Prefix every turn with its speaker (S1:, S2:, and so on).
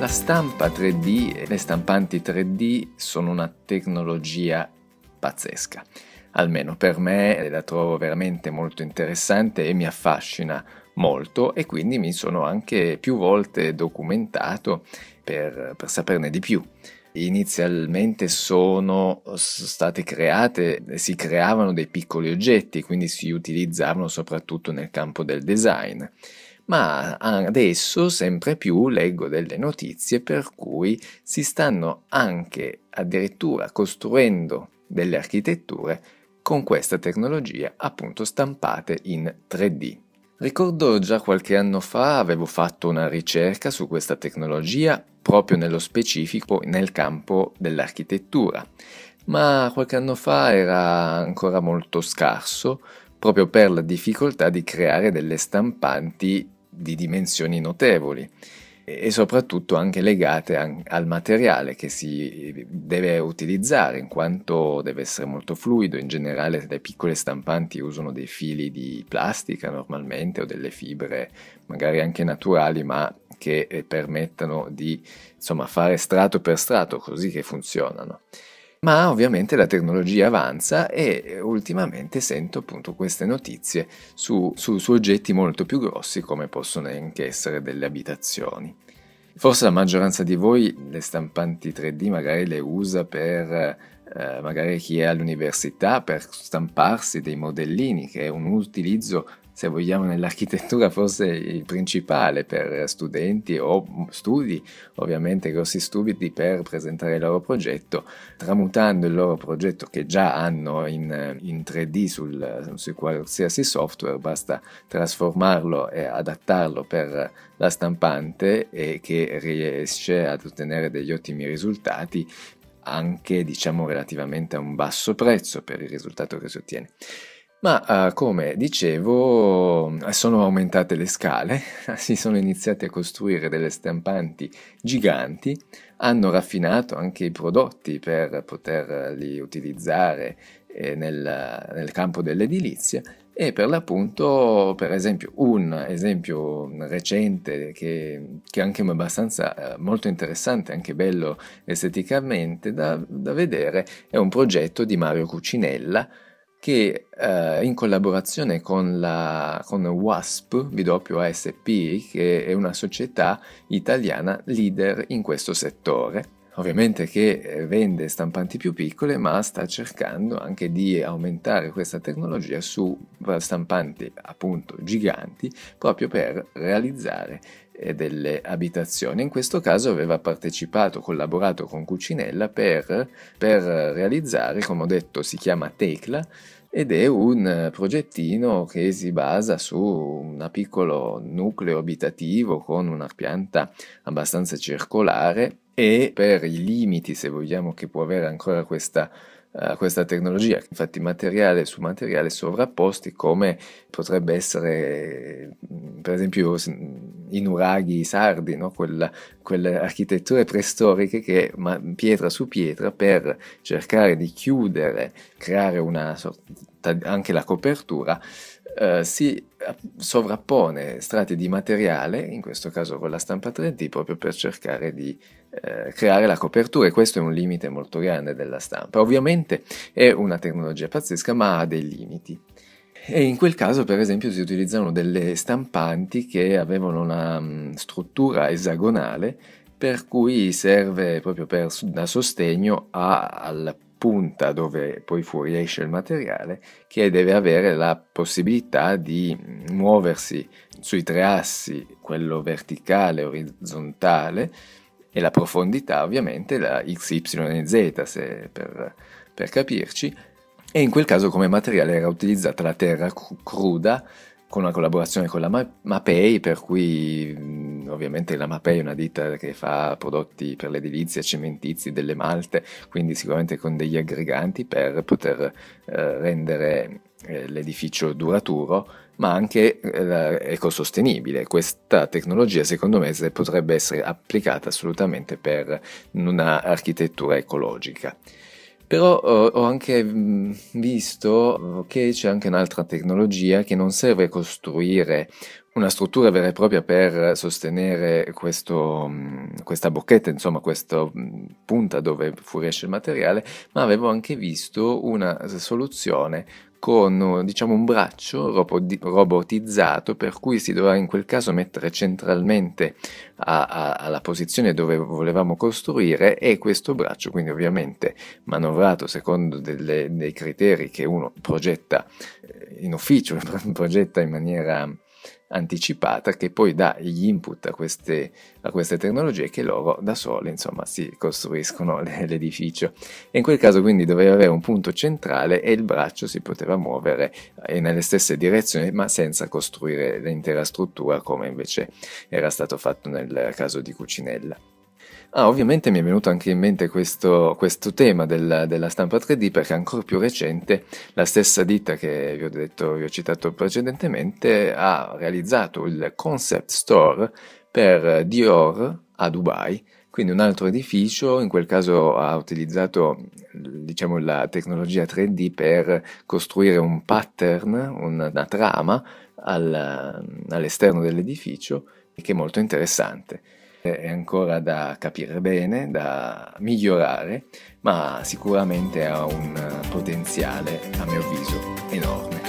S1: La stampa 3D e le stampanti 3D sono una tecnologia pazzesca. Almeno per me la trovo veramente molto interessante e mi affascina molto e quindi mi sono anche più volte documentato per, per saperne di più. Inizialmente sono state create, si creavano dei piccoli oggetti, quindi si utilizzavano soprattutto nel campo del design. Ma adesso sempre più leggo delle notizie per cui si stanno anche addirittura costruendo delle architetture con questa tecnologia appunto stampate in 3D. Ricordo già qualche anno fa avevo fatto una ricerca su questa tecnologia proprio nello specifico nel campo dell'architettura, ma qualche anno fa era ancora molto scarso proprio per la difficoltà di creare delle stampanti di dimensioni notevoli e soprattutto anche legate al materiale che si deve utilizzare in quanto deve essere molto fluido, in generale le piccole stampanti usano dei fili di plastica normalmente o delle fibre magari anche naturali ma che eh, permettano di insomma fare strato per strato così che funzionano. Ma ovviamente la tecnologia avanza e ultimamente sento appunto queste notizie su, su, su oggetti molto più grossi come possono anche essere delle abitazioni. Forse la maggioranza di voi le stampanti 3D magari le usa per eh, magari chi è all'università per stamparsi dei modellini, che è un utilizzo se vogliamo, nell'architettura forse il principale per studenti o studi, ovviamente grossi studi per presentare il loro progetto, tramutando il loro progetto che già hanno in, in 3D sul, su qualsiasi software, basta trasformarlo e adattarlo per la stampante e che riesce ad ottenere degli ottimi risultati anche diciamo relativamente a un basso prezzo per il risultato che si ottiene. Ma uh, come dicevo, sono aumentate le scale, si sono iniziati a costruire delle stampanti giganti, hanno raffinato anche i prodotti per poterli utilizzare eh, nel, nel campo dell'edilizia e per l'appunto, per esempio, un esempio recente che, che è anche abbastanza eh, molto interessante, anche bello esteticamente da, da vedere, è un progetto di Mario Cucinella che eh, in collaborazione con, la, con WASP, WASP, che è una società italiana leader in questo settore, ovviamente che eh, vende stampanti più piccole, ma sta cercando anche di aumentare questa tecnologia su stampanti appunto giganti proprio per realizzare eh, delle abitazioni. In questo caso aveva partecipato, collaborato con Cucinella per, per realizzare, come ho detto, si chiama Tecla ed è un progettino che si basa su un piccolo nucleo abitativo con una pianta abbastanza circolare e per i limiti, se vogliamo, che può avere ancora questa uh, questa tecnologia, infatti materiale su materiale sovrapposti come potrebbe essere per esempio i nuraghi sardi, no? Quella, quelle architetture preistoriche che ma, pietra su pietra per cercare di chiudere, creare una sorta, anche la copertura, Uh, si sovrappone strati di materiale, in questo caso con la stampa 3D, proprio per cercare di uh, creare la copertura e questo è un limite molto grande della stampa. Ovviamente è una tecnologia pazzesca ma ha dei limiti. E in quel caso, per esempio, si utilizzano delle stampanti che avevano una um, struttura esagonale per cui serve proprio per, da sostegno a, alla punta dove poi fuoriesce il materiale che deve avere la possibilità di muoversi sui tre assi, quello verticale, orizzontale e la profondità ovviamente la x, y e z se per, per capirci e in quel caso come materiale era utilizzata la terra cruda con una collaborazione con la Mapei, per cui ovviamente la Mapei è una ditta che fa prodotti per l'edilizia, cementizi, delle malte, quindi sicuramente con degli aggreganti per poter eh, rendere eh, l'edificio duraturo, ma anche eh, ecosostenibile. Questa tecnologia secondo me potrebbe essere applicata assolutamente per un'architettura ecologica. Però ho anche visto che c'è anche un'altra tecnologia che non serve costruire una struttura vera e propria per sostenere questo, questa bocchetta, insomma questa punta dove fuoriesce il materiale, ma avevo anche visto una soluzione con diciamo un braccio robotizzato per cui si doveva in quel caso mettere centralmente a, a, alla posizione dove volevamo costruire e questo braccio quindi ovviamente manovrato secondo delle, dei criteri che uno progetta eh, in ufficio, progetta in maniera anticipata che poi dà gli input a queste, a queste tecnologie che loro da sole insomma si costruiscono l'edificio e in quel caso quindi doveva avere un punto centrale e il braccio si poteva muovere eh, nelle stesse direzioni ma senza costruire l'intera struttura come invece era stato fatto nel caso di Cucinella. Ah, ovviamente mi è venuto anche in mente questo, questo tema del, della stampa 3D perché ancora più recente. La stessa ditta che vi ho, detto, vi ho citato precedentemente ha realizzato il concept store per Dior a Dubai, quindi un altro edificio, in quel caso ha utilizzato diciamo, la tecnologia 3D per costruire un pattern, una, trama al, all'esterno dell'edificio che è molto interessante è ancora da capire bene, da migliorare, ma sicuramente ha un potenziale, a mio avviso, enorme.